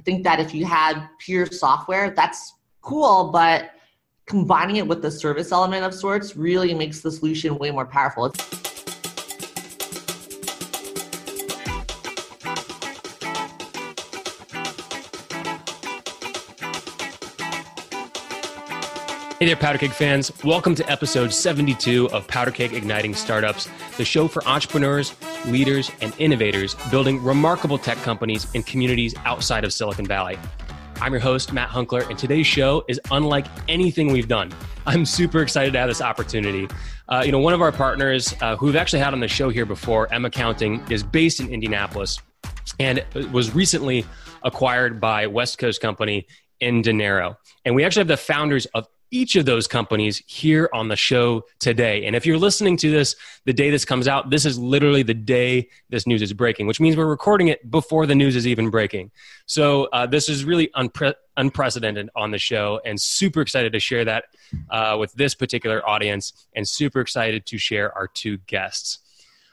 I think that if you had pure software, that's cool, but combining it with the service element of sorts really makes the solution way more powerful. Hey there, PowderKeg fans. Welcome to episode 72 of PowderKeg Igniting Startups, the show for entrepreneurs, leaders, and innovators building remarkable tech companies in communities outside of Silicon Valley. I'm your host, Matt Hunckler, and today's show is unlike anything we've done. I'm super excited to have this opportunity. Uh, you know, one of our partners uh, who we've actually had on the show here before, M Accounting, is based in Indianapolis and was recently acquired by West Coast company in Indinero. And we actually have the founders of each of those companies here on the show today. And if you're listening to this the day this comes out, this is literally the day this news is breaking, which means we're recording it before the news is even breaking. So uh, this is really unpre- unprecedented on the show, and super excited to share that uh, with this particular audience, and super excited to share our two guests.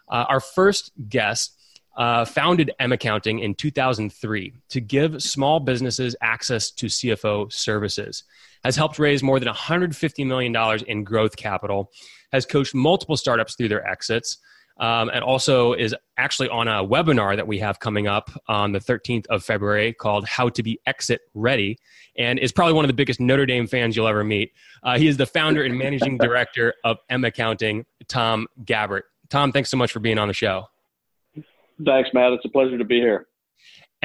Uh, our first guest uh, founded M Accounting in 2003 to give small businesses access to CFO services, has helped raise more than $150 million in growth capital, has coached multiple startups through their exits, um, and also is actually on a webinar that we have coming up on the 13th of February called How to Be Exit Ready, and is probably one of the biggest Notre Dame fans you'll ever meet. Uh, he is the founder and managing director of M Accounting, Tom Gabbert. Tom, thanks so much for being on the show. Thanks, Matt. It's a pleasure to be here.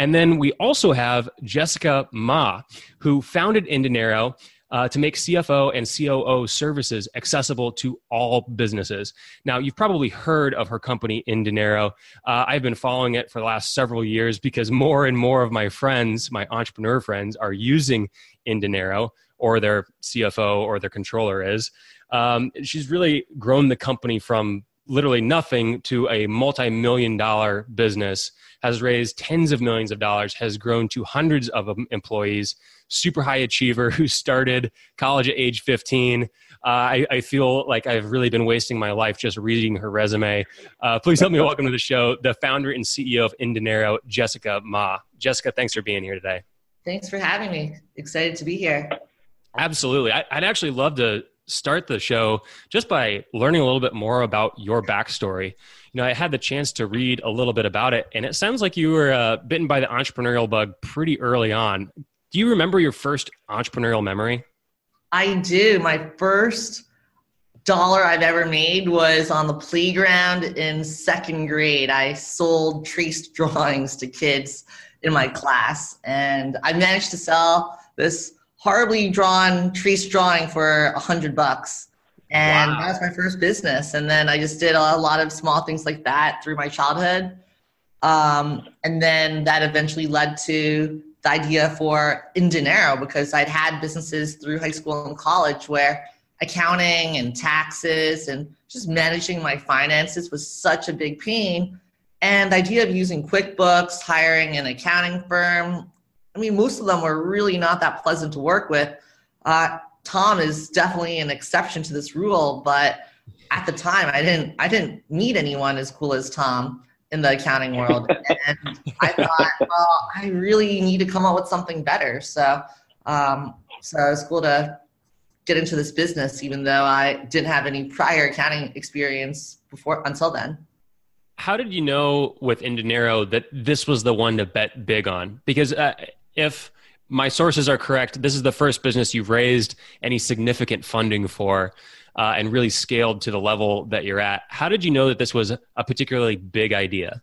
And then we also have Jessica Mah, who founded Indinero uh, to make CFO and COO services accessible to all businesses. Now, you've probably heard of her company, Indinero. Uh, I've been following it for the last several years because more and more of my friends, my entrepreneur friends, are using Indinero, or their CFO or their controller is. Um, she's really grown the company from literally nothing to a multi-million dollar business has raised tens of millions of dollars has grown to hundreds of employees super high achiever who started college at age 15 uh, I, I, feel like i've really been wasting my life just reading her resume. Uh, please help me welcome to the show the founder and ceo of indinero jessica mah. Jessica thanks for being here today. Thanks for having me. Excited to be here. Absolutely. I, i'd actually love to start the show just by learning a little bit more about your backstory. You know, I had the chance to read a little bit about it, and it sounds like you were uh, bitten by the entrepreneurial bug pretty early on. Do you remember your first entrepreneurial memory? I do. My first dollar I've ever made was on the playground in second grade. I sold traced drawings to kids in my class, and I managed to sell this horribly drawn traced drawing for a hundred bucks. And wow. that was my first business. And then I just did a lot of small things like that through my childhood. Um, and then that eventually led to the idea for Indinero because I'd had businesses through high school and college where accounting and taxes and just managing my finances was such a big pain. And the idea of using QuickBooks, hiring an accounting firm, I mean, most of them were really not that pleasant to work with. Uh, Tom is definitely an exception to this rule, but at the time, I didn't I didn't meet anyone as cool as Tom in the accounting world, and I thought, well, I really need to come up with something better. So, um, so it was cool to get into this business, even though I didn't have any prior accounting experience before until then how did you know with Indinero that this was the one to bet big on? Because uh, if my sources are correct, this is the first business you've raised any significant funding for uh, and really scaled to the level that you're at. How did you know that this was a particularly big idea?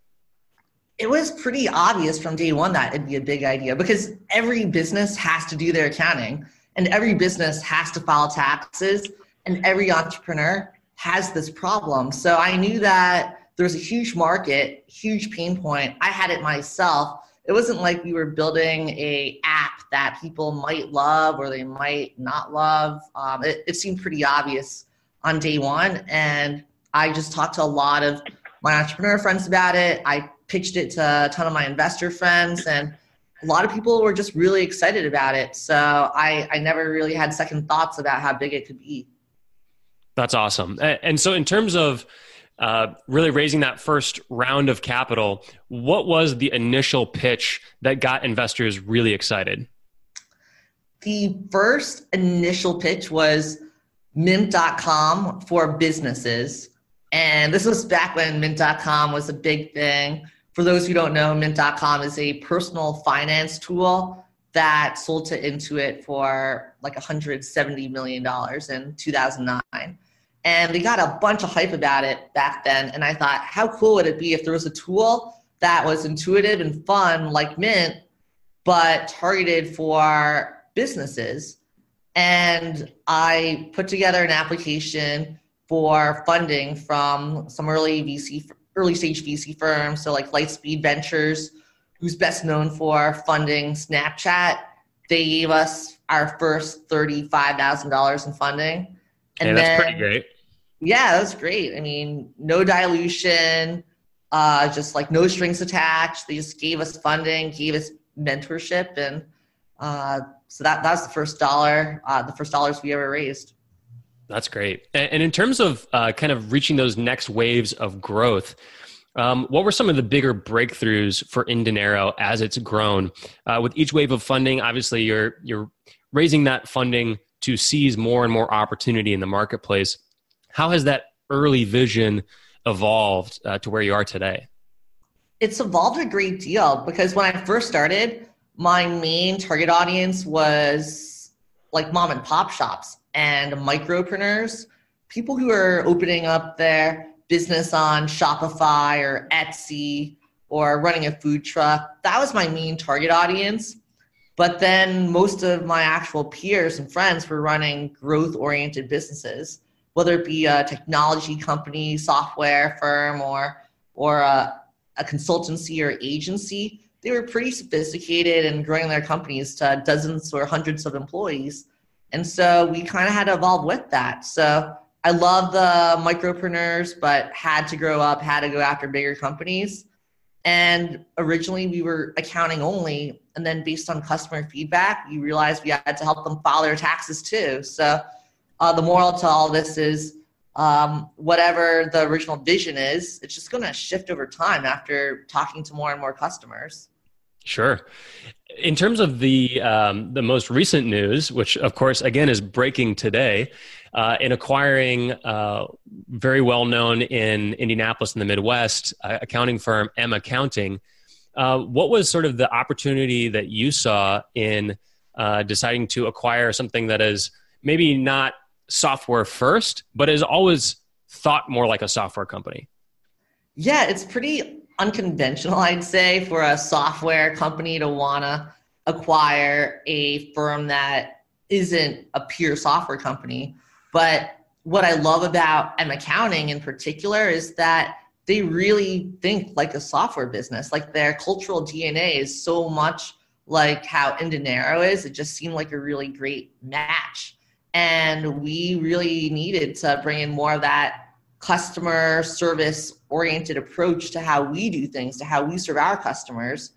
It was pretty obvious from day one that it'd be a big idea because every business has to do their accounting and every business has to file taxes and every entrepreneur has this problem. So I knew that there was a huge market, huge pain point. I had it myself it wasn't like we were building a app that people might love or they might not love. Um, it, it seemed pretty obvious on day one, and I just talked to a lot of my entrepreneur friends about it. I pitched it to a ton of my investor friends, and a lot of people were just really excited about it. So I, I never really had second thoughts about how big it could be. That's awesome. And so, in terms of uh, really raising that first round of capital. What was the initial pitch that got investors really excited? The first initial pitch was mint.com for businesses. And this was back when mint.com was a big thing. For those who don't know, mint.com is a personal finance tool that sold to Intuit for like $170 million in 2009. And we got a bunch of hype about it back then. And I thought, how cool would it be if there was a tool that was intuitive and fun like Mint, but targeted for businesses? And I put together an application for funding from some early VC, early stage VC firms. So like Lightspeed Ventures, who's best known for funding Snapchat. They gave us our first $35,000 in funding. And that's then, pretty great. Yeah, that was great. I mean, no dilution, uh, just like no strings attached. They just gave us funding, gave us mentorship. And uh, so that that's the first dollar, uh, the first dollars we ever raised. That's great. And in terms of uh, kind of reaching those next waves of growth, um, what were some of the bigger breakthroughs for Indinero as it's grown? Uh, with each wave of funding, obviously you're you're raising that funding to seize more and more opportunity in the marketplace. How has that early vision evolved uh, to where you are today? It's evolved a great deal because when I first started, my main target audience was like mom and pop shops and micropreneurs, people who are opening up their business on Shopify or Etsy or running a food truck. That was my main target audience. But then most of my actual peers and friends were running growth oriented businesses, whether it be a technology company, software firm, or, or a, a consultancy or agency. They were pretty sophisticated and growing their companies to dozens or hundreds of employees. And so we kind of had to evolve with that. So I love the micropreneurs, but had to grow up, had to go after bigger companies. And originally we were accounting only. And then based on customer feedback, we realized we had to help them file their taxes too. So uh, the moral to all this is um, whatever the original vision is, it's just going to shift over time after talking to more and more customers. Sure. In terms of the um, the most recent news, which of course again is breaking today, uh, in acquiring uh, very well known in Indianapolis in the Midwest uh, accounting firm M Accounting. Uh, what was sort of the opportunity that you saw in uh, deciding to acquire something that is maybe not software first, but is always thought more like a software company? Yeah, it's pretty unconventional, I'd say, for a software company to want to acquire a firm that isn't a pure software company. But what I love about M Accounting in particular is that they really think like a software business. Like their cultural DNA is so much like how Indinero is. It just seemed like a really great match. And we really needed to bring in more of that customer service oriented approach to how we do things, to how we serve our customers.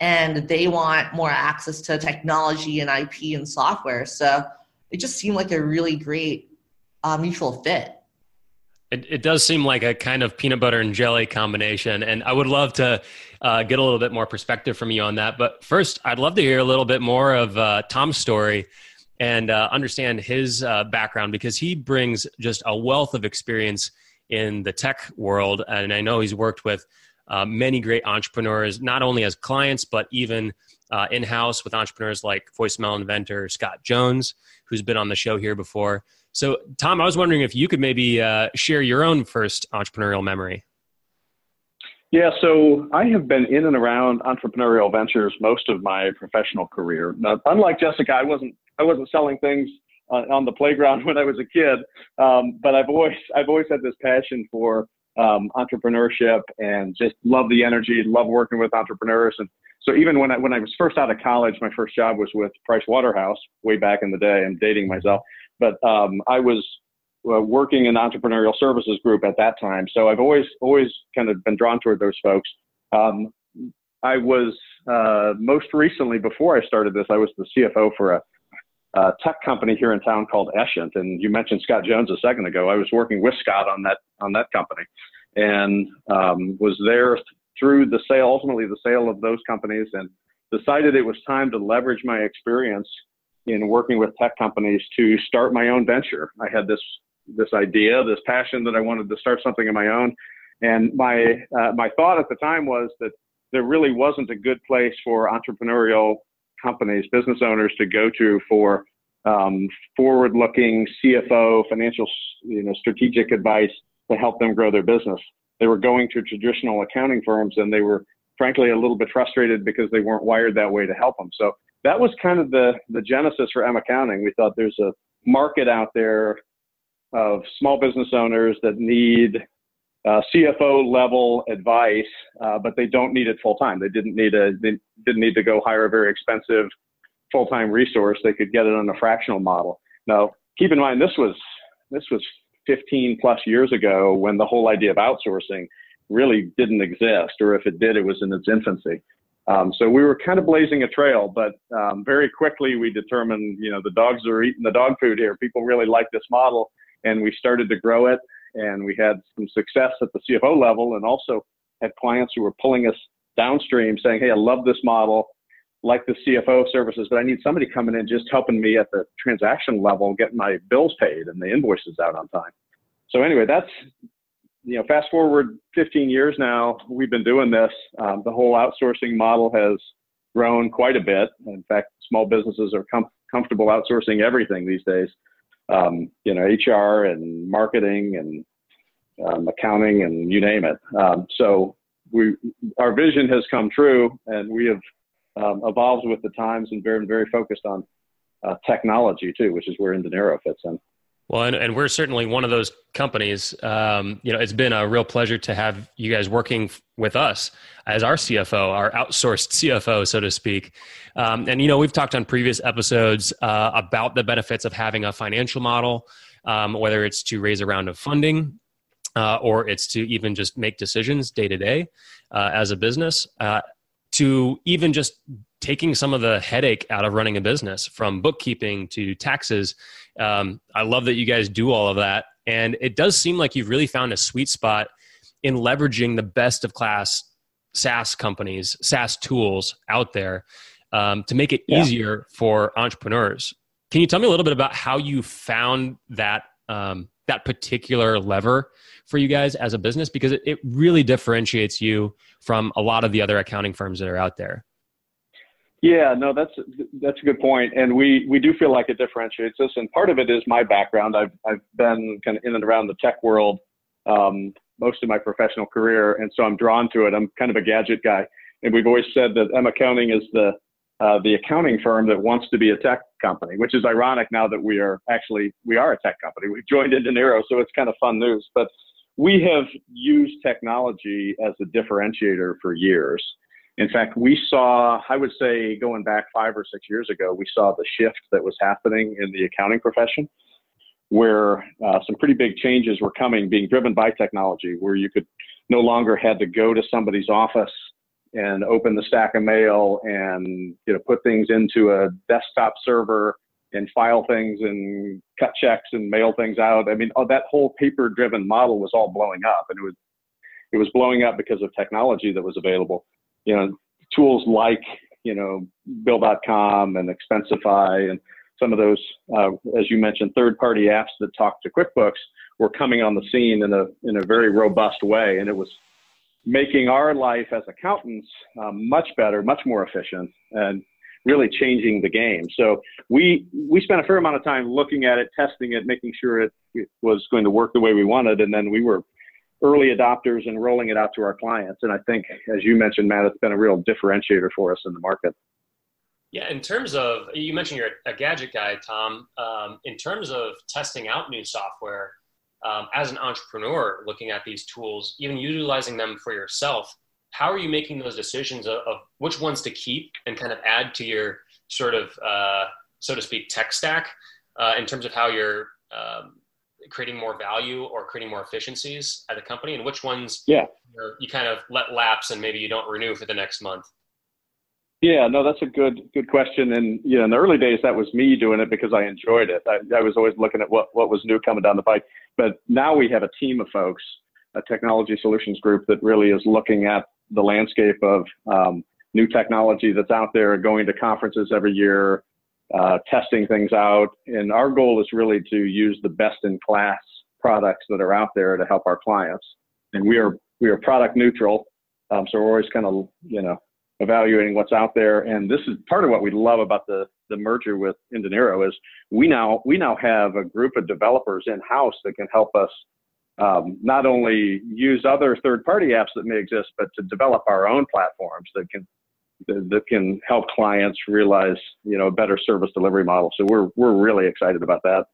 And they want more access to technology and IP and software. So it just seemed like a really great uh, mutual fit. It, it does seem like a kind of peanut butter and jelly combination. And I would love to uh, get a little bit more perspective from you on that. But first, I'd love to hear a little bit more of uh, Tom's story and uh, understand his uh, background because he brings just a wealth of experience in the tech world. And I know he's worked with uh, many great entrepreneurs, not only as clients, but even uh, in house with entrepreneurs like voicemail inventor Scott Jones, who's been on the show here before. So, Tom, I was wondering if you could maybe uh, share your own first entrepreneurial memory. Yeah, so I have been in and around entrepreneurial ventures most of my professional career. Now, unlike Jessica, I wasn't I wasn't selling things uh, on the playground when I was a kid, um, but I've always I've always had this passion for um, entrepreneurship and just love the energy, love working with entrepreneurs. And so even when I when I was first out of college, my first job was with Price Waterhouse way back in the day. I'm dating myself. But um, I was uh, working in the entrepreneurial services group at that time, so I've always always kind of been drawn toward those folks. Um, I was uh, most recently before I started this, I was the CFO for a, a, tech company here in town called Escient, and you mentioned Scott Jones a second ago. I was working with Scott on that on that company. and um, was there through the sale, ultimately the sale of those companies, and decided it was time to leverage my experience in working with tech companies to start my own venture. I had this this idea, this passion that I wanted to start something of my own, and my uh, my thought at the time was that there really wasn't a good place for entrepreneurial companies, business owners to go to for um, forward-looking CFO, financial, you know, strategic advice to help them grow their business. They were going to traditional accounting firms, and they were frankly a little bit frustrated because they weren't wired that way to help them. So that was kind of the the genesis for M Accounting. We thought there's a market out there of small business owners that need uh, CFO level advice, uh, but they don't need it full time. They didn't need a they didn't need to go hire a very expensive full time resource. They could get it on a fractional model. Now, keep in mind this was this was 15 plus years ago when the whole idea of outsourcing really didn't exist, or if it did, it was in its infancy. Um, so we were kind of blazing a trail, but um, very quickly we determined, you know, the dogs are eating the dog food here. People really like this model, and we started to grow it and we had some success at the CFO level and also had clients who were pulling us downstream saying, Hey, I love this model, like the CFO services, but I need somebody coming in just helping me at the transaction level, getting my bills paid and the invoices out on time. So anyway, that's, you know, fast forward 15 years now, we've been doing this. Um, the whole outsourcing model has grown quite a bit. In fact, small businesses are com- comfortable outsourcing everything these days um, you know, HR and marketing and um, accounting and you name it. Um, so we, our vision has come true, and we have um, evolved with the times and very, very focused on uh, technology too, which is where Indinero fits in. Well, and, and we're certainly one of those companies. Um, you know, it's been a real pleasure to have you guys working with us as our CFO, our outsourced CFO, so to speak. Um, and you know, we've talked on previous episodes uh, about the benefits of having a financial model, um, whether it's to raise a round of funding. Uh, or it's to even just make decisions day to day uh, as a business, uh, to even just taking some of the headache out of running a business from bookkeeping to taxes um, I love that you guys do all of that. And it does seem like you've really found a sweet spot in leveraging the best of class SaaS companies, SaaS tools out there um, to make it yeah. easier for entrepreneurs. Can you tell me a little bit about how you found that um, that particular lever for you guys as a business? Because it, it really differentiates you from a lot of the other accounting firms that are out there. Yeah, no, that's that's a good point, and we we do feel like it differentiates us. And part of it is my background. I've I've been kind of in and around the tech world um, most of my professional career, and so I'm drawn to it. I'm kind of a gadget guy, and we've always said that M Accounting is the uh, the accounting firm that wants to be a tech company, which is ironic now that we are actually we are a tech company. We've joined Indinero, so it's kind of fun news. But we have used technology as a differentiator for years. In fact, we saw, I would say, going back five or six years ago, we saw the shift that was happening in the accounting profession, where uh, some pretty big changes were coming, being driven by technology, where you could no longer had to go to somebody's office and open the stack of mail and you know put things into a desktop server and file things and cut checks and mail things out. I mean, oh, that whole paper-driven model was all blowing up, and it was it was blowing up because of technology that was available you know, tools like, you know, Bill.com and Expensify and some of those, uh, as you mentioned, third-party apps that talk to QuickBooks were coming on the scene in a in a very robust way, and it was making our life as accountants um, much better, much more efficient, and really changing the game. So we we spent a fair amount of time looking at it, testing it, making sure it, it was going to work the way we wanted, and then we were early adopters and rolling it out to our clients. And I think, as you mentioned, Matt, it's been a real differentiator for us in the market. Yeah, in terms of, you mentioned you're a gadget guy, Tom. Um, in terms of testing out new software, um, as an entrepreneur looking at these tools, even utilizing them for yourself, how are you making those decisions of, of which ones to keep and kind of add to your sort of, uh, so to speak, tech stack uh, in terms of how you're um, creating more value or creating more efficiencies at the company? And which ones yeah. you kind of let lapse and maybe you don't renew for the next month? Yeah no that's a good good question. And you know in the early days that was me doing it because i enjoyed it. I, I was always looking at what what was new coming down the pike. But now we have a team of folks a technology solutions group that really is looking at the landscape of um, new technology that's out there, going to conferences every year, uh, testing things out. And our goal is really to use the best in class products that are out there to help our clients. And we are we are product neutral, um, so we're always kind of you know evaluating what's out there. And this is part of what we love about the the merger with Indinero is we now we now have a group of developers in house that can help us um, not only use other third party apps that may exist, but to develop our own platforms that can that can help clients realize you know a better service delivery model. So we're we're really excited about that.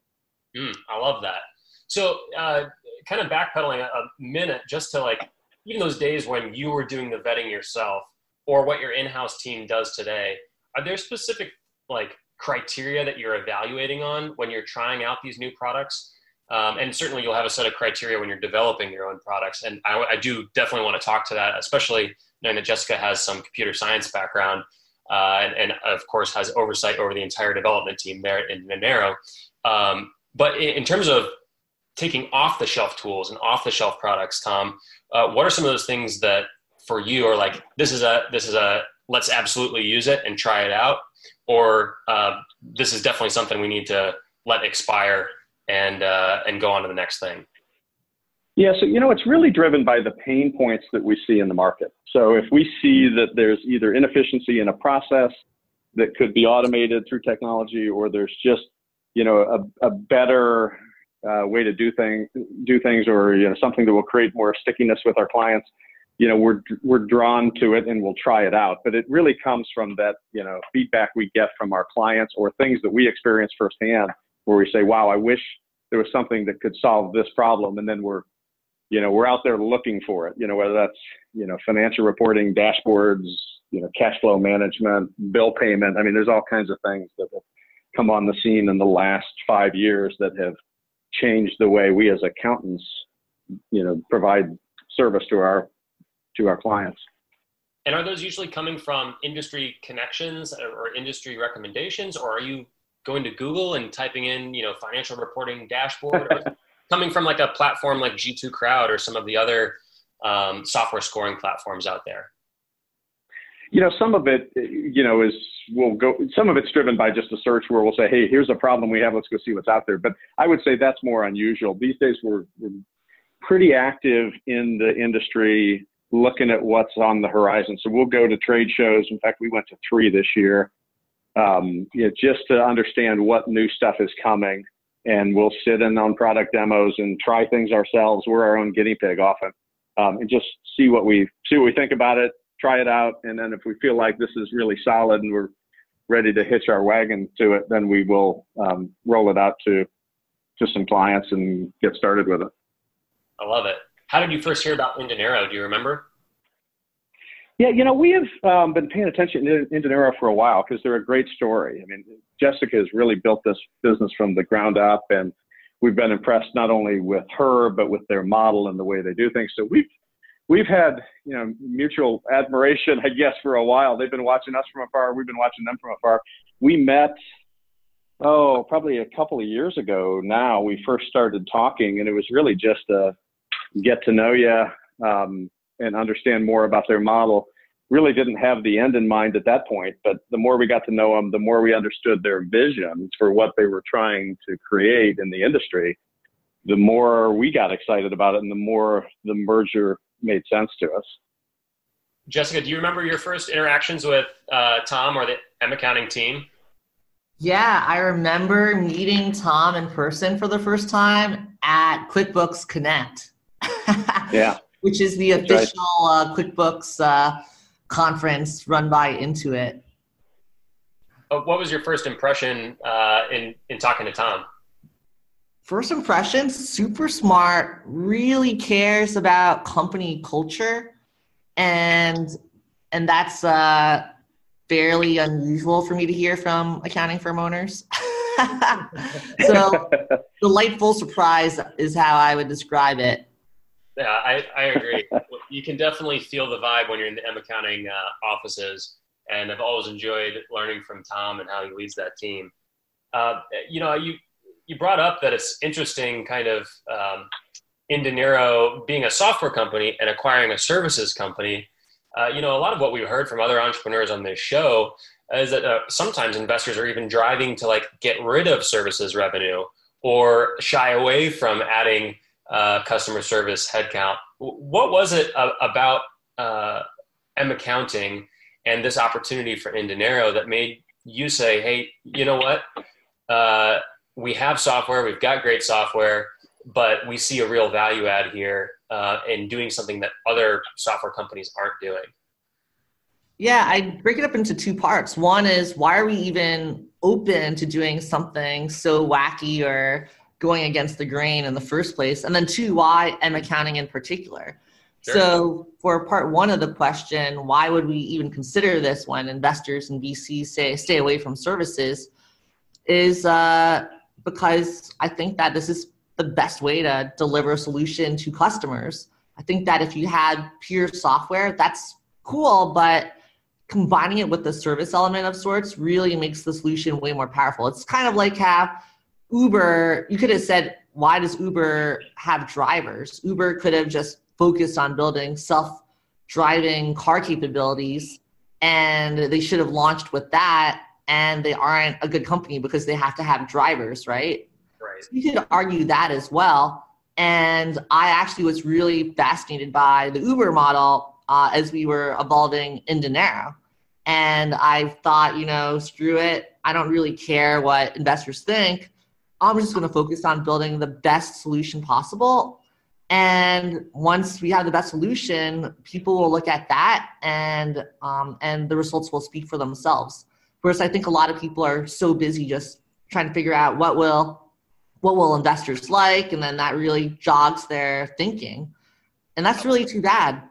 Mm, I love that. So uh, kind of backpedaling a minute just to like even those days when you were doing the vetting yourself or what your in-house team does today are there specific like criteria that you're evaluating on when you're trying out these new products um, and certainly you'll have a set of criteria when you're developing your own products and I, I, do definitely want to talk to that especially knowing that jessica has some computer science background uh, and, and, of course has oversight over the entire development team there in Indinero. Um, but in, in, terms of taking off the shelf tools and off the shelf products, Tom, uh, what are some of those things that for you are like this is a this is a let's absolutely use it and try it out, or uh, this is definitely something we need to let expire and uh, and go on to the next thing. Yeah, so you know it's really driven by the pain points that we see in the market. So if we see that there's either inefficiency in a process that could be automated through technology, or there's just you know a, a better uh, way to do things, do things, or you know something that will create more stickiness with our clients. You know, we're we're drawn to it and we'll try it out. But it really comes from that you know feedback we get from our clients or things that we experience firsthand, where we say, "Wow, I wish there was something that could solve this problem," and then we're you know we're out there looking for it. You know, whether that's you know financial reporting, dashboards, you know, cash flow management, bill payment. I mean, there's all kinds of things that have come on the scene in the last five years that have changed the way we as accountants, you know, provide service to our to our clients. And are those usually coming from industry connections or industry recommendations, or are you going to Google and typing in, you know, financial reporting dashboard, coming from like a platform like G2 Crowd or some of the other um, software scoring platforms out there? You know, some of it, you know, is we'll go. Some of it's driven by just a search where we'll say, "Hey, here's a problem we have. Let's go see what's out there." But I would say that's more unusual these days. We're, we're pretty active in the industry, looking at what's on the horizon. So we'll go to trade shows. In fact, we went to three this year, um, you know, just to understand what new stuff is coming. And we'll sit in on product demos and try things ourselves. We're our own guinea pig often, um, and just see what we see what we think about it try it out, and then if we feel like this is really solid and we're ready to hitch our wagon to it, then we will um, roll it out to to some clients and get started with it. I love it. How did you first hear about Indinero? Do you remember? Yeah, you know, we have um, been paying attention to Indinero for a while because they're a great story. I mean, Jessica has really built this business from the ground up, and we've been impressed not only with her but with their model and the way they do things. So we've we've had you know mutual admiration, I guess, for a while. They've been watching us from afar. We've been watching them from afar. We met oh probably a couple of years ago now. We first started talking, and it was really just a get to know you um, and understand more about their model. Really didn't have the end in mind at that point, but the more we got to know them, the more we understood their vision for what they were trying to create in the industry. The more we got excited about it, and the more the merger made sense to us. Jessica, do you remember your first interactions with uh, Tom or the M Accounting team? Yeah, I remember meeting Tom in person for the first time at QuickBooks Connect. yeah. Which is the That's official right. uh, QuickBooks uh, conference run by Intuit. Uh, what was your first impression uh, in, in talking to Tom? first impression super smart really cares about company culture and and that's uh fairly unusual for me to hear from accounting firm owners so delightful surprise is how i would describe it yeah i, I agree. You can definitely feel the vibe when you're in the m accounting uh, offices and i've always enjoyed learning from tom and how he leads that team. Uh, you know you you brought up that it's interesting kind of um, Indinero being a software company and acquiring a services company, uh, you know, a lot of what we've heard from other entrepreneurs on this show is that uh, sometimes investors are even driving to like get rid of services revenue or shy away from adding uh, customer service headcount. What was it about uh, M Accounting and this opportunity for Indinero that made you say, "Hey, you know what? Uh, we have software. We've got great software." but we see a real value add here uh, in doing something that other software companies aren't doing. Yeah, I break it up into two parts. One is why are we even open to doing something so wacky or going against the grain in the first place? And then two, why M accounting in particular? Sure. So for part one of the question, why would we even consider this when investors and VCs say stay away from services? Is uh, because I think that this is the best way to deliver a solution to customers. I think that if you had pure software, that's cool, but combining it with the service element of sorts really makes the solution way more powerful. It's kind of like have Uber, you could have said, why does Uber have drivers? Uber could have just focused on building self driving car capabilities and they should have launched with that and they aren't a good company because they have to have drivers, right? Right. You could argue that as well. And I actually was really fascinated by the Uber model uh, as we were evolving Indinero. And I thought, you know, screw it. I don't really care what investors think. I'm just going to focus on building the best solution possible. And once we have the best solution, people will look at that, and um, and the results will speak for themselves. Whereas I think a lot of people are so busy just trying to figure out what will what will investors like and then that really jogs their thinking and that's really too bad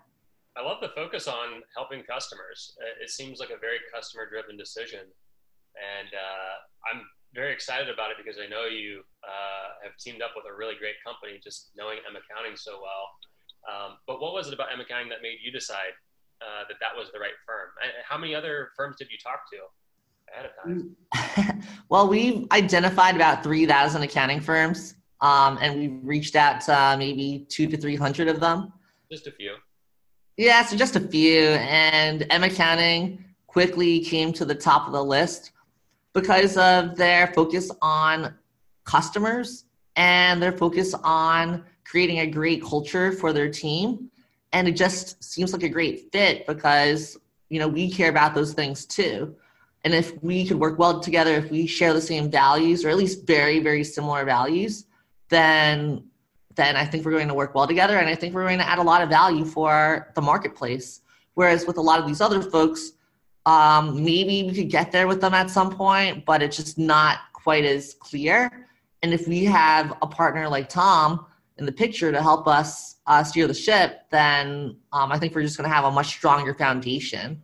i love the focus on helping customers it seems like a very customer driven decision and uh, i'm very excited about it because i know you uh, have teamed up with a really great company just knowing m accounting so well um, but what was it about m accounting that made you decide uh, that that was the right firm how many other firms did you talk to ahead of time? well, we've identified about 3,000 accounting firms, um, and we've reached out to uh, maybe two to 300 of them. Just a few. Yeah, so just a few. And M Accounting quickly came to the top of the list because of their focus on customers and their focus on creating a great culture for their team. And it just seems like a great fit because, you know, we care about those things too. And if we could work well together if we share the same values or at least very very similar values then then i think we're going to work well together. And i think we're going to add a lot of value for the marketplace. Whereas with a lot of these other folks um, maybe we could get there with them at some point but it's just not quite as clear. And if we have a partner like tom in the picture to help us uh, steer the ship then um, i think we're just going to have a much stronger foundation.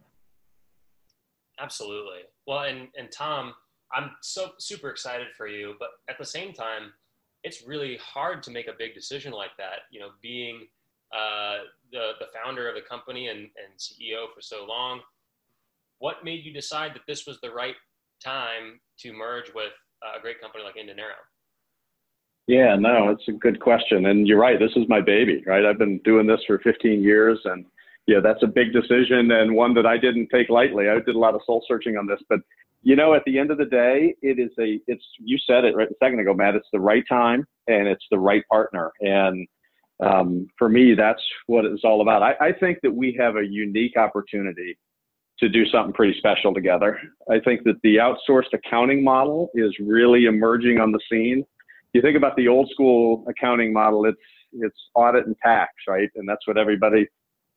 Absolutely. Well, and and Tom, I'm so super excited for you, but at the same time, it's really hard to make a big decision like that. You know, being uh, the the founder of the company and, and CEO for so long, what made you decide that this was the right time to merge with a great company like Indinero? Yeah, no, it's a good question, and you're right. This is my baby, right? I've been doing this for 15 years, and yeah, that's a big decision and one that I didn't take lightly. I did a lot of soul searching on this, but you know, at the end of the day, it is a, it's, you said it right a second ago, Matt, it's the right time and it's the right partner. And um, for me, that's what it's all about. I, I think that we have a unique opportunity to do something pretty special together. I think that the outsourced accounting model is really emerging on the scene. You think about the old school accounting model, it's, it's audit and tax, right? And that's what everybody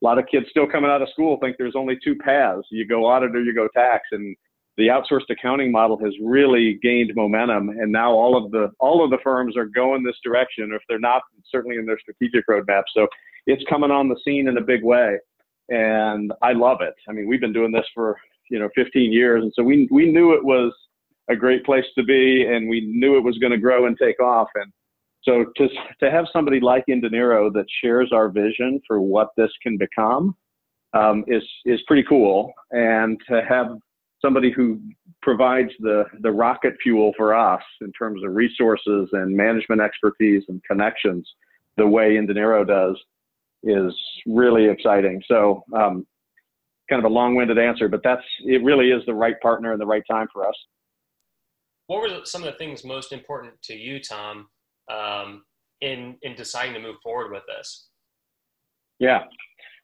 a lot of kids still coming out of school think there's only two paths you go audit or you go tax and the outsourced accounting model has really gained momentum and now all of the all of the firms are going this direction or if they're not certainly in their strategic roadmap so it's coming on the scene in a big way and i love it i mean we've been doing this for you know 15 years and so we we knew it was a great place to be and we knew it was going to grow and take off and so to, to have somebody like Indinero that shares our vision for what this can become um, is, is pretty cool. And to have somebody who provides the, the rocket fuel for us in terms of resources and management expertise and connections the way Indinero does is really exciting. So, um, kind of a long-winded answer, but that's it. Really is the right partner and the right time for us. What were some of the things most important to you, Tom, um, in in deciding to move forward with this? Yeah,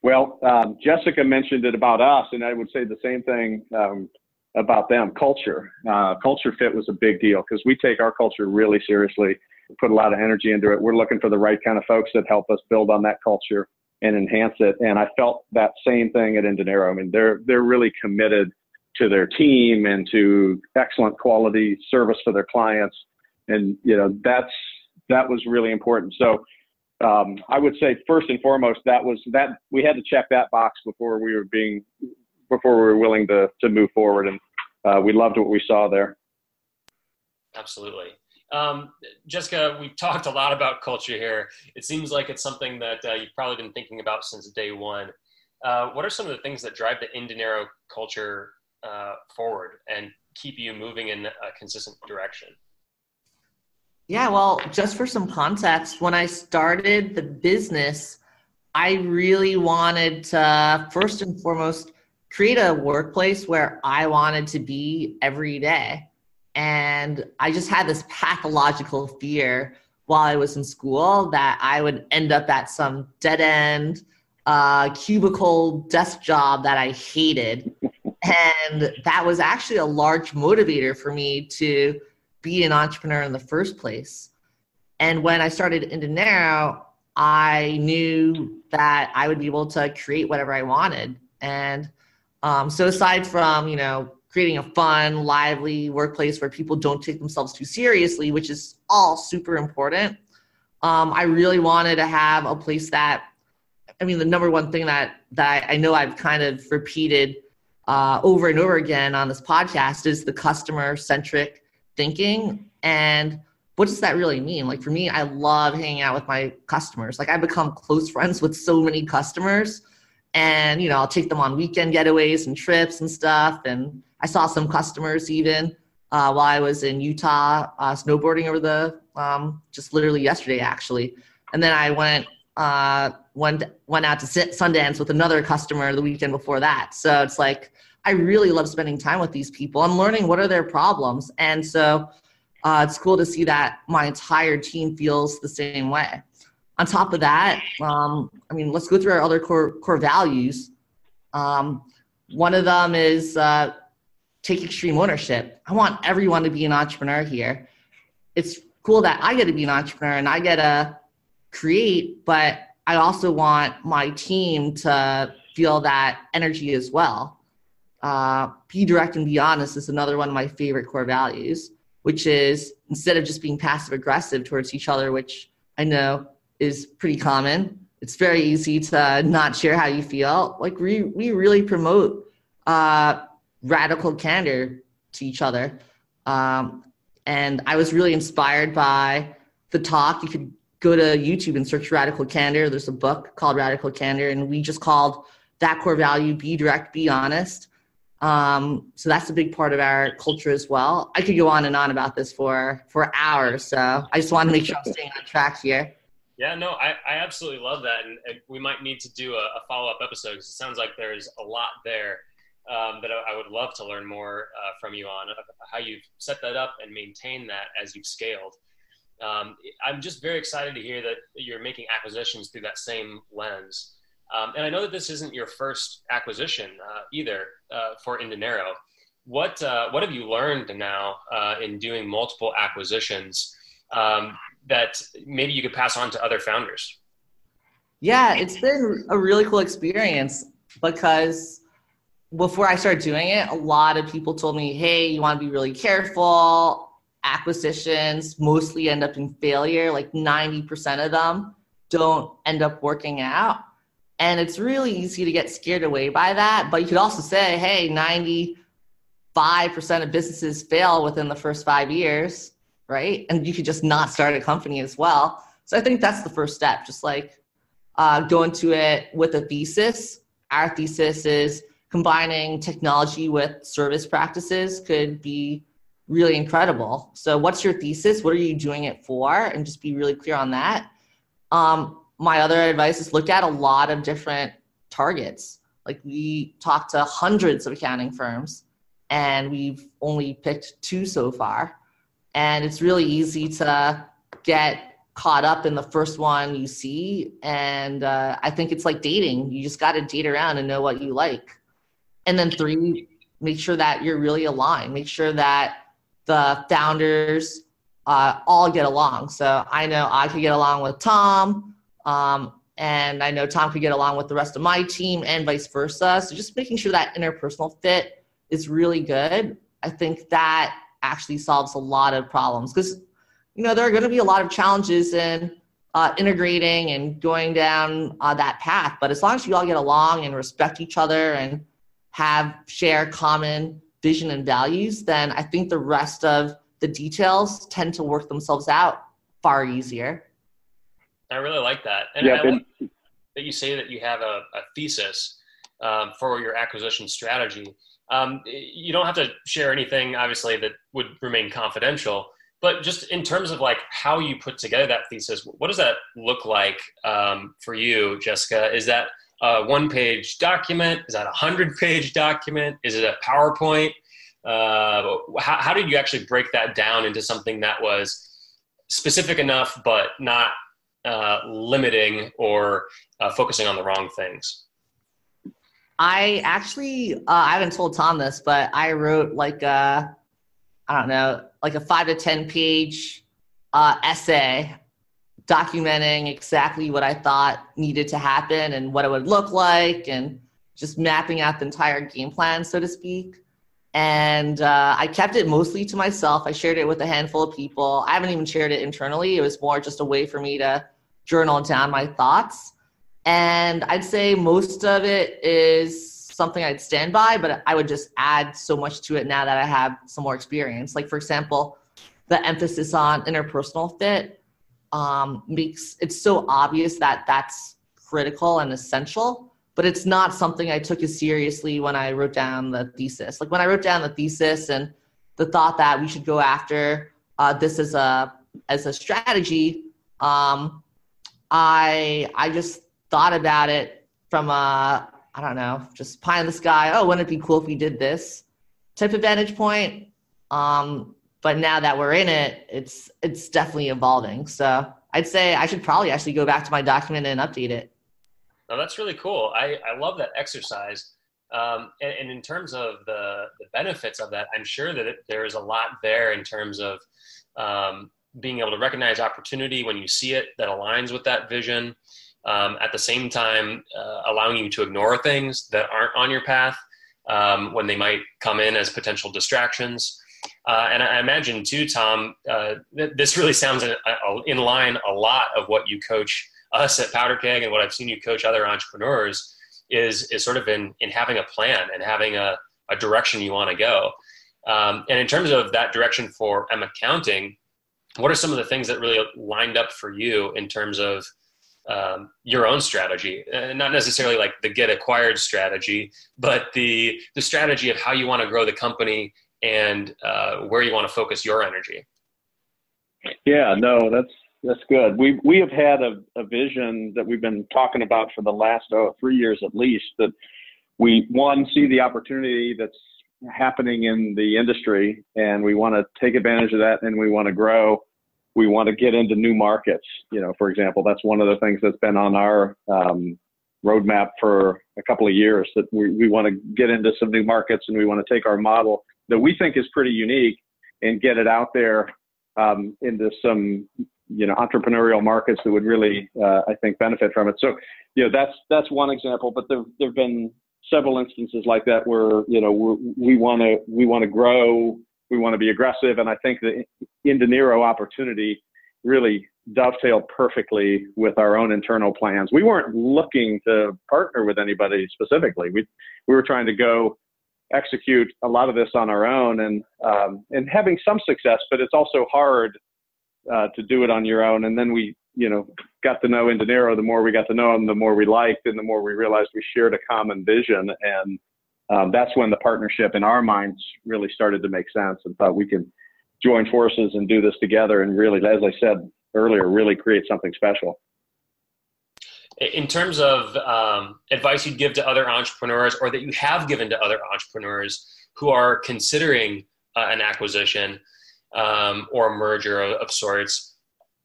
well, um, Jessica mentioned it about us, and I would say the same thing um, about them. Culture, uh, culture fit was a big deal because we take our culture really seriously. Put a lot of energy into it. We're looking for the right kind of folks that help us build on that culture and enhance it. And I felt that same thing at Indinero. I mean, they're they're really committed to their team and to excellent quality service for their clients, and you know that's that was really important. So um, I would say first and foremost that was that we had to check that box before we were being before we were willing to to move forward, and uh, we loved what we saw there. Absolutely. Um, Jessica, we've talked a lot about culture here. It seems like it's something that uh, you've probably been thinking about since day one. Uh, what are some of the things that drive the Indinero culture uh, forward and keep you moving in a consistent direction? Yeah, well, just for some context, when I started the business, I really wanted to, first and foremost, create a workplace where I wanted to be every day. And I just had this pathological fear while I was in school that I would end up at some dead end uh, cubicle desk job that I hated. and that was actually a large motivator for me to be an entrepreneur in the first place. And when I started Indinero, I knew that I would be able to create whatever I wanted. And um, so aside from, you know, creating a fun, lively workplace where people don't take themselves too seriously, which is all super important, um, I really wanted to have a place that, I mean, the number one thing that, that I know I've kind of repeated uh, over and over again on this podcast is the customer centric thinking. And what does that really mean? Like for me i love hanging out with my customers. Like i become close friends with so many customers and you know i'll take them on weekend getaways and trips and stuff and i saw some customers even uh, while i was in utah uh, snowboarding over the um, just literally yesterday actually and then i went uh, went went out to sundance with another customer the weekend before that so it's like I really love spending time with these people and learning what are their problems. And so uh, it's cool to see that my entire team feels the same way. On top of that, um, I mean, let's go through our other core, core values. Um, one of them is uh, take extreme ownership. I want everyone to be an entrepreneur here. It's cool that I get to be an entrepreneur and I get to create, but I also want my team to feel that energy as well uh, be direct and be honest is another one of my favorite core values, which is instead of just being passive aggressive towards each other, which I know is pretty common. It's very easy to not share how you feel. Like we we really promote uh, radical candor to each other, um, and I was really inspired by the talk. You could go to YouTube and search radical candor. There's a book called Radical Candor, and we just called that core value: be direct, be honest um, so that's a big part of our culture as well. I could go on and on about this for for hours. So I just want to make sure I'm staying on track here. Yeah, no, I, I absolutely love that, and, and we might need to do a, a follow up episode because it sounds like there's a lot there um, that I, I, would love to learn more uh, from you on uh, how you've set that up and maintain that as you've scaled. Um, I'm just very excited to hear that you're making acquisitions through that same lens. Um, and I know that this isn't your first acquisition uh, either uh, for Indinero. What uh, what have you learned now uh, in doing multiple acquisitions um, that maybe you could pass on to other founders? Yeah, it's been a really cool experience because before I started doing it, a lot of people told me, "Hey, you want to be really careful." Acquisitions mostly end up in failure. Like ninety percent of them don't end up working out and it's really easy to get scared away by that. But you could also say, hey, 95% of businesses fail within the first five years, right? And you could just not start a company as well. So I think that's the first step, just like uh, go into it with a thesis. Our thesis is combining technology with service practices could be really incredible. So, what's your thesis? What are you doing it for? And just be really clear on that Um, my other advice is look at a lot of different targets. Like we talked to hundreds of accounting firms, and we've only picked two so far. And it's really easy to get caught up in the first one you see. And uh, I think it's like dating. You just got to date around and know what you like. And then three, make sure that you're really aligned. Make sure that the founders uh, all get along. So I know I could get along with Tom, um, and I know Tom could get along with the rest of my team, and vice versa. So just making sure that interpersonal fit is really good. I think that actually solves a lot of problems because you know there are going to be a lot of challenges in uh, integrating and going down uh, that path. But as long as you all get along and respect each other and have share common vision and values, then I think the rest of the details tend to work themselves out far easier. I really like that. And yeah, I like that you say that you have a, a thesis um, for your acquisition strategy. Um, you don't have to share anything, obviously, that would remain confidential. But just in terms of like how you put together that thesis, what does that look like um, for you, Jessica? Is that a one-page document? Is that a hundred-page document? Is it a PowerPoint? Uh, how, how did you actually break that down into something that was specific enough but not uh, limiting or uh, focusing on the wrong things? I actually, uh, I haven't told Tom this, but I wrote like a, I don't know, like a five to 10 page uh, essay documenting exactly what I thought needed to happen and what it would look like and just mapping out the entire game plan, so to speak. And uh, I kept it mostly to myself. I shared it with a handful of people. I haven't even shared it internally. It was more just a way for me to journal down my thoughts. And I'd say most of it is something I'd stand by, but I would just add so much to it now that I have some more experience. Like, for example, the emphasis on interpersonal fit um, makes it so obvious that that's critical and essential but it's not something I took as seriously when I wrote down the thesis. Like when I wrote down the thesis and the thought that we should go after uh, this as a as a strategy, um, I I just thought about it from a I don't know, just pie in the sky. Oh, wouldn't it be cool if we did this type of vantage point? Um, but now that we're in it, it's it's definitely evolving. So I'd say I should probably actually go back to my document and update it. No, that's really cool. I, I love that exercise. Um, and, and, in terms of the, the benefits of that, I'm sure that it, there is a lot there in terms of um, being able to recognize opportunity when you see it that aligns with that vision. Um, at the same time, uh, allowing you to ignore things that aren't on your path um, when they might come in as potential distractions. Uh, and I imagine too, Tom, uh, th- this really sounds in, in line a lot of what you coach us at PowderKeg and what I've seen you coach other entrepreneurs is is sort of in in having a plan and having a, a direction you want to go. Um, and in terms of that direction for M accounting, what are some of the things that really lined up for you in terms of um, your own strategy, uh, not necessarily like the get acquired strategy, but the the strategy of how you want to grow the company and uh, where you want to focus your energy. Yeah, no, that's that's good. We we have had a, a vision that we've been talking about for the last oh, three years at least. That we one see the opportunity that's happening in the industry, and we want to take advantage of that, and we want to grow. We want to get into new markets. You know, for example, that's one of the things that's been on our um, roadmap for a couple of years. That we we want to get into some new markets, and we want to take our model that we think is pretty unique and get it out there um, into some you know entrepreneurial markets that would really uh, I think benefit from it. So you know that's that's one example, but there there've been several instances like that where you know we want to we want to grow, we want to be aggressive, and I think the Indinero opportunity really dovetailed perfectly with our own internal plans. We weren't looking to partner with anybody specifically. We we were trying to go execute a lot of this on our own and um, and having some success, but it's also hard uh, to do it on your own. And then we, you know, got to know Indinero. The more we got to know him, the more we liked, and the more we realized we shared a common vision. And um, that's when the partnership in our minds really started to make sense, and thought we can join forces and do this together. And really, as I said earlier, really create something special. in terms of um, advice you'd give to other entrepreneurs or that you have given to other entrepreneurs who are considering uh, an acquisition um, or a merger of, of, sorts,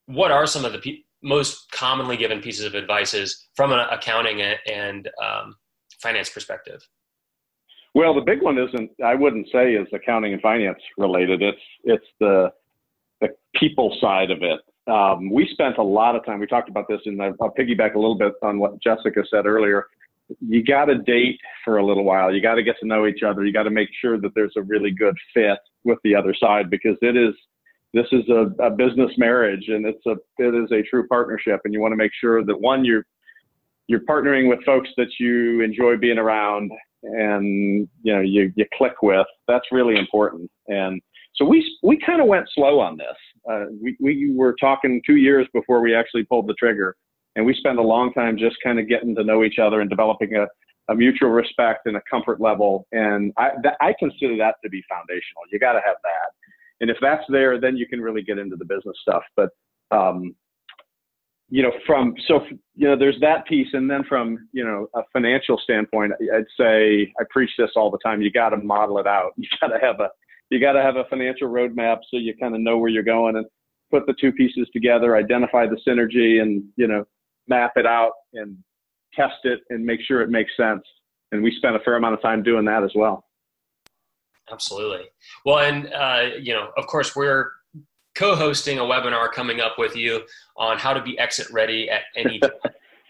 what are some of the pe- most commonly given pieces of advices from an accounting and um, finance perspective? Well, the big one isn't. I wouldn't say is accounting and finance related. It's it's the the people side of it. Um, we spent a lot of time. We talked about this, and I'll piggyback a little bit on what Jessica said earlier. You got to date for a little while. You got to get to know each other. You got to make sure that there's a really good fit with the other side because it is this is a, a business marriage and it's a it is a true partnership. And you want to make sure that one you're you're partnering with folks that you enjoy being around and you know you you click with. That's really important. And so we we kind of went slow on this. Uh, we we were talking two years before we actually pulled the trigger, and we spent a long time just kind of getting to know each other and developing a, a mutual respect and a comfort level. And I that, I consider that to be foundational. You got to have that, and if that's there, then you can really get into the business stuff. But um, you know, from so you know, there's that piece, and then from you know a financial standpoint, I'd say I preach this all the time. You got to model it out. You got to have a you got to have a financial roadmap so you kind of know where you're going and put the two pieces together, identify the synergy, and you know, map it out and test it and make sure it makes sense. And we spent a fair amount of time doing that as well. Absolutely. Well, and uh, you know, of course, we're co-hosting a webinar coming up with you on how to be exit ready at any time.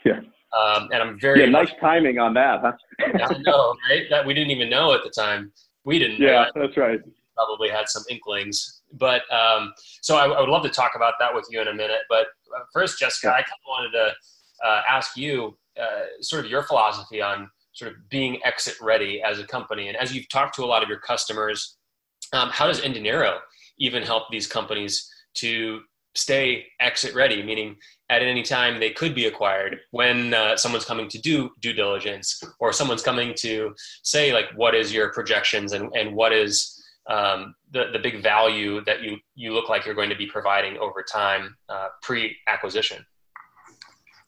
yeah. Um, and I'm very yeah, nice timing on that. Huh? I know, right? That we didn't even know at the time. We didn't. Yeah, that's right. Probably had some inklings, but um, so I, I, would love to talk about that with you in a minute. But uh, first, Jessica, I kind of wanted to uh, ask you uh, sort of your philosophy on sort of being exit ready as a company, and as you've talked to a lot of your customers, um, how does Indinero even help these companies to stay exit ready, meaning at any time they could be acquired when uh, someone's coming to do due diligence or someone's coming to say like what is your projections and, and what is um, the, the big value that you, you look like you're going to be providing over time uh, pre-acquisition?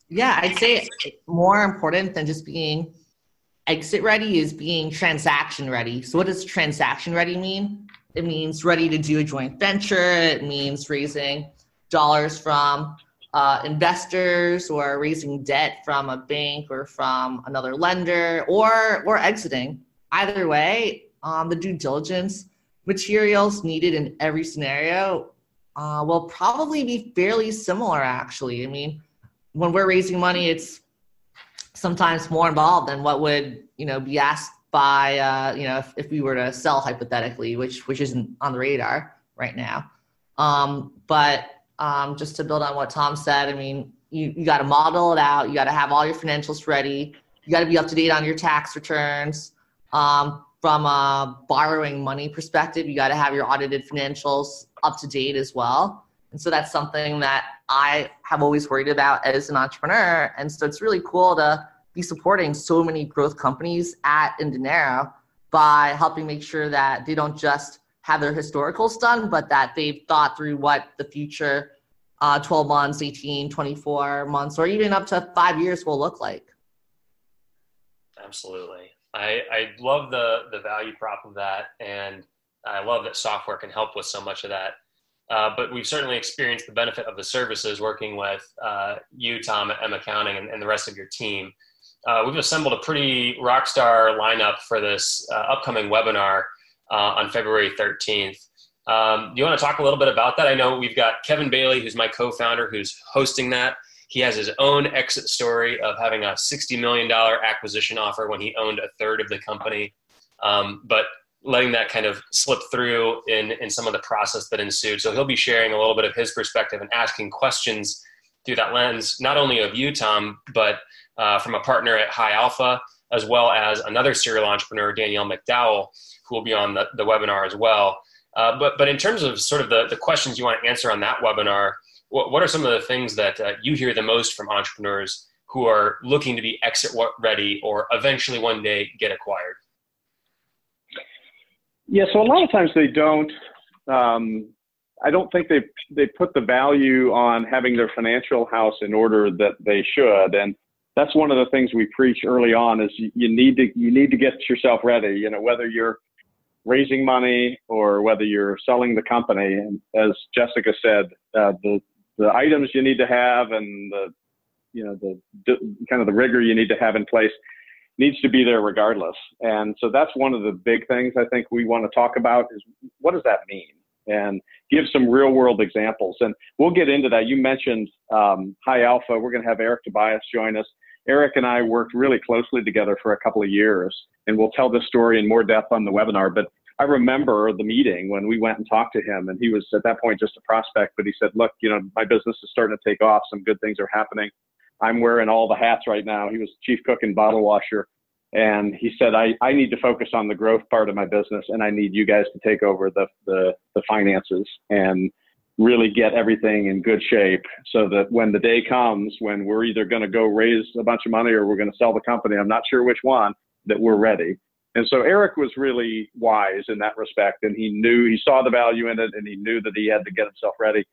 Yeah i'd say more important than just being exit ready is being transaction ready. So what does transaction ready mean it means ready to do a joint venture. It means raising dollars from uh, investors or raising debt from a bank or from another lender or or exiting. Either way, um, the due diligence materials needed in every scenario uh, will probably be fairly similar. Actually, I mean, when we're raising money, it's sometimes more involved than what would you know be asked by uh, you know if, if we were to sell hypothetically, which which isn't on the radar right now. Um, but um, just to build on what Tom said, I mean, you, you got to model it out. You got to have all your financials ready. You got to be up to date on your tax returns. Um, from a borrowing money perspective, you got to have your audited financials up to date as well. And so that's something that I have always worried about as an entrepreneur. And so it's really cool to be supporting so many growth companies at Indinero by helping make sure that they don't just have their historicals done, but that they've thought through what the future uh, 12 months, 18, 24 months, or even up to five years will look like. Absolutely. I, I love the, the value prop of that. And I love that software can help with so much of that. Uh, but we've certainly experienced the benefit of the services working with uh, you, Tom, at M Accounting, and, and, the rest of your team uh, we've assembled a pretty rock star lineup for this uh, upcoming webinar uh, on February 13th. Um, do you want to talk a little bit about that? I know we've got Kevin Bailey, who's my co founder, who's hosting that. He has his own exit story of having a $60 million acquisition offer when he owned a third of the company. Um, but letting that kind of slip through in, in some of the process that ensued. So he'll be sharing a little bit of his perspective and asking questions through that lens, not only of you, Tom, but uh, from a partner at High Alpha, as well as another serial entrepreneur, Danielle McDowell, who will be on the, the webinar as well. Uh, but, but in terms of sort of the, the questions you want to answer on that webinar, what, what are some of the things that uh, you hear the most from entrepreneurs who are looking to be exit ready or eventually one day get acquired? Yeah, so a lot of times they don't. Um, I don't think they they put the value on having their financial house in order that they should, and that's one of the things we preach early on is you, you need to you need to get yourself ready. You know, whether you're raising money or whether you're selling the company. And as Jessica said, uh, the the items you need to have and the you know the, kind of the rigor you need to have in place needs to be there regardless. And so that's one of the big things I think we want to talk about is what does that mean? And give some real world examples. And we'll get into that. You mentioned um, High Alpha. We're going to have Eric Tobias join us. Eric and I worked really closely together for a couple of years, and we'll tell this story in more depth on the webinar. But I remember the meeting when we went and talked to him, and he was at that point just a prospect, but he said, Look, you know, my business is starting to take off. Some good things are happening. I'm wearing all the hats right now. He was chief cook and bottle washer. And he said, I, I need to focus on the growth part of my business and I need you guys to take over the, the, the finances and really get everything in good shape so that when the day comes when we're either going to go raise a bunch of money or we're going to sell the company, I'm not sure which one, that we're ready. And so Eric was really wise in that respect, and he knew he saw the value in it, and he knew that he had to get himself ready.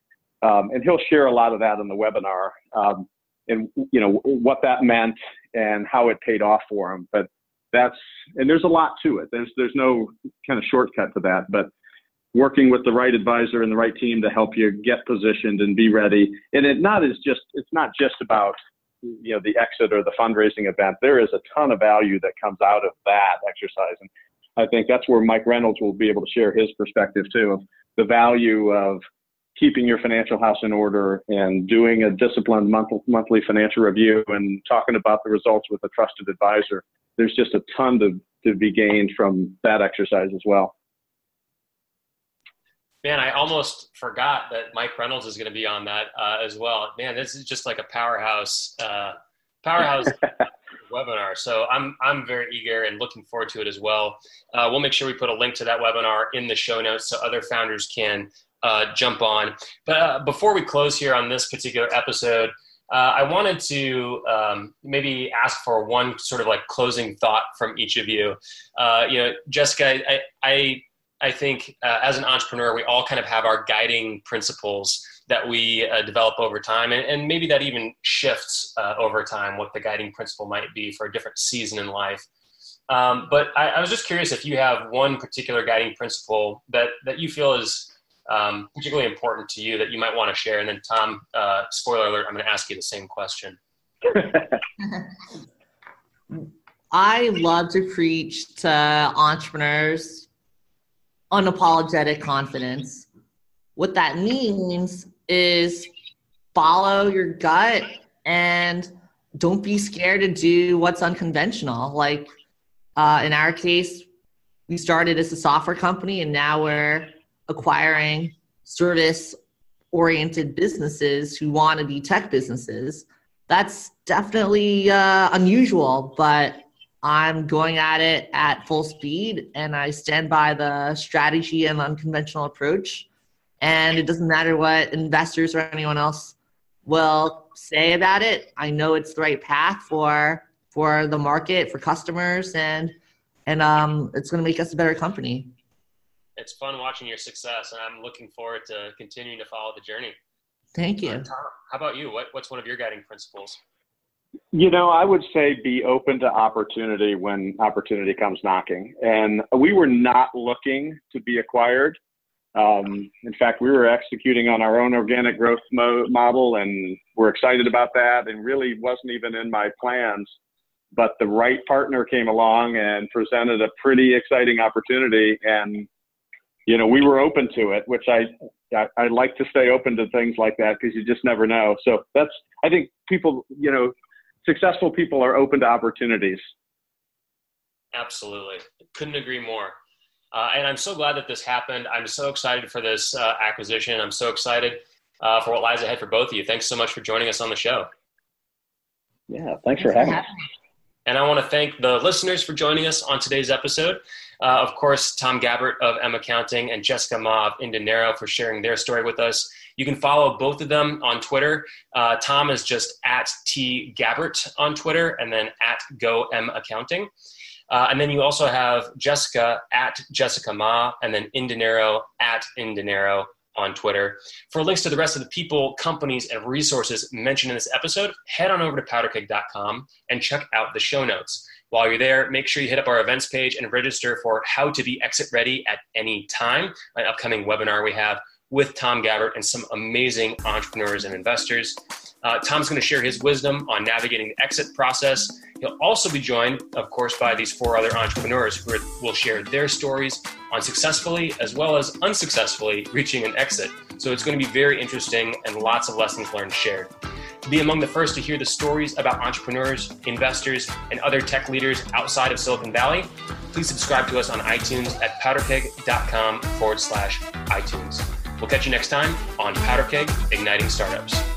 Um, and he'll share a lot of that in the webinar. Um, and you know what that meant and how it paid off for him. But that's and there's a lot to it. There's there's no kind of shortcut to that. But working with the right advisor and the right team to help you get positioned and be ready. And it not is just it's not just about you know the exit or the fundraising event. There is a ton of value that comes out of that exercise. And I think that's where Mike Reynolds will be able to share his perspective too of the value of keeping your financial house in order and doing a disciplined month, monthly financial review and talking about the results with a trusted advisor. There's just a ton to, to be gained from that exercise as well. Man, I almost forgot that Mike Reynolds is going to be on that uh, as well. Man, this is just like a powerhouse, uh, powerhouse webinar. So I'm I'm very eager and looking forward to it as well. Uh, we'll make sure we put a link to that webinar in the show notes so other founders can uh, jump on. But uh, before we close here on this particular episode, uh, I wanted to um, maybe ask for one sort of like closing thought from each of you. Uh, you know, Jessica, I, I, I think uh, as an entrepreneur, we all kind of have our guiding principles that we uh, develop over time, and, and, maybe that even shifts over time what the guiding principle might be for a different season in life. Um, but I, I was just curious if you have one particular guiding principle that, that you feel is um, particularly important to you that you might want to share? And then, Tom, uh, spoiler alert, I'm going to ask you the same question. I love to preach to entrepreneurs unapologetic confidence. What that means is follow your gut and don't be scared to do what's unconventional. Like uh, in our case, we started as a software company and now we're acquiring service oriented businesses who want to be tech businesses. That's definitely uh, unusual, but I'm going at it at full speed and I stand by the strategy and unconventional approach. And it doesn't matter what investors or anyone else will say about it. I know it's the right path for for the market, for customers, and and um, it's going to make us a better company it's fun watching your success, and I'm looking forward to continuing to follow the journey. Thank you. Uh, Tom, how about you? What, what's one of your guiding principles? You know, I would say be open to opportunity when opportunity comes knocking. And we were not looking to be acquired. Um, in fact, we were executing on our own organic growth mo- model, and we're excited about that. And really wasn't even in my plans. But the right partner came along and presented a pretty exciting opportunity, and you know, we were open to it, which I, I, I like to stay open to things like that because you just never know. So that's, I think people, you know, successful people are open to opportunities. Absolutely. Couldn't agree more. Uh, and I'm so glad that this happened. I'm so excited for this uh, acquisition. I'm so excited uh, for what lies ahead for both of you. Thanks so much for joining us on the show. Yeah, thanks, thanks for having us. And I want to thank the listeners for joining us on today's episode. Uh, of course, Tom Gabbert of M Accounting and Jessica Mah of Indinero for sharing their story with us. You can follow both of them on Twitter. Uh, Tom is just at T Gabbert on Twitter and then at Go M Accounting. Uh, and then you also have Jessica at Jessica Mah and then Indinero at Indinero on Twitter. For links to the rest of the people, companies, and resources mentioned in this episode, head on over to powderkeg.com and check out the show notes. While you're there, make sure you hit up our events page and register for How to Be Exit Ready at Any Time, an upcoming webinar we have with Tom Gabbert and some amazing entrepreneurs and investors. Uh, Tom's going to share his wisdom on navigating the exit process. He'll also be joined, of course, by these four other entrepreneurs who will share their stories on successfully as well as unsuccessfully reaching an exit. So it's going to be very interesting and lots of lessons learned shared. Be among the first to hear the stories about entrepreneurs, investors, and other tech leaders outside of Silicon Valley. Please subscribe to us on iTunes at powderkeg.com forward slash iTunes. We'll catch you next time on PowderKeg Igniting Startups.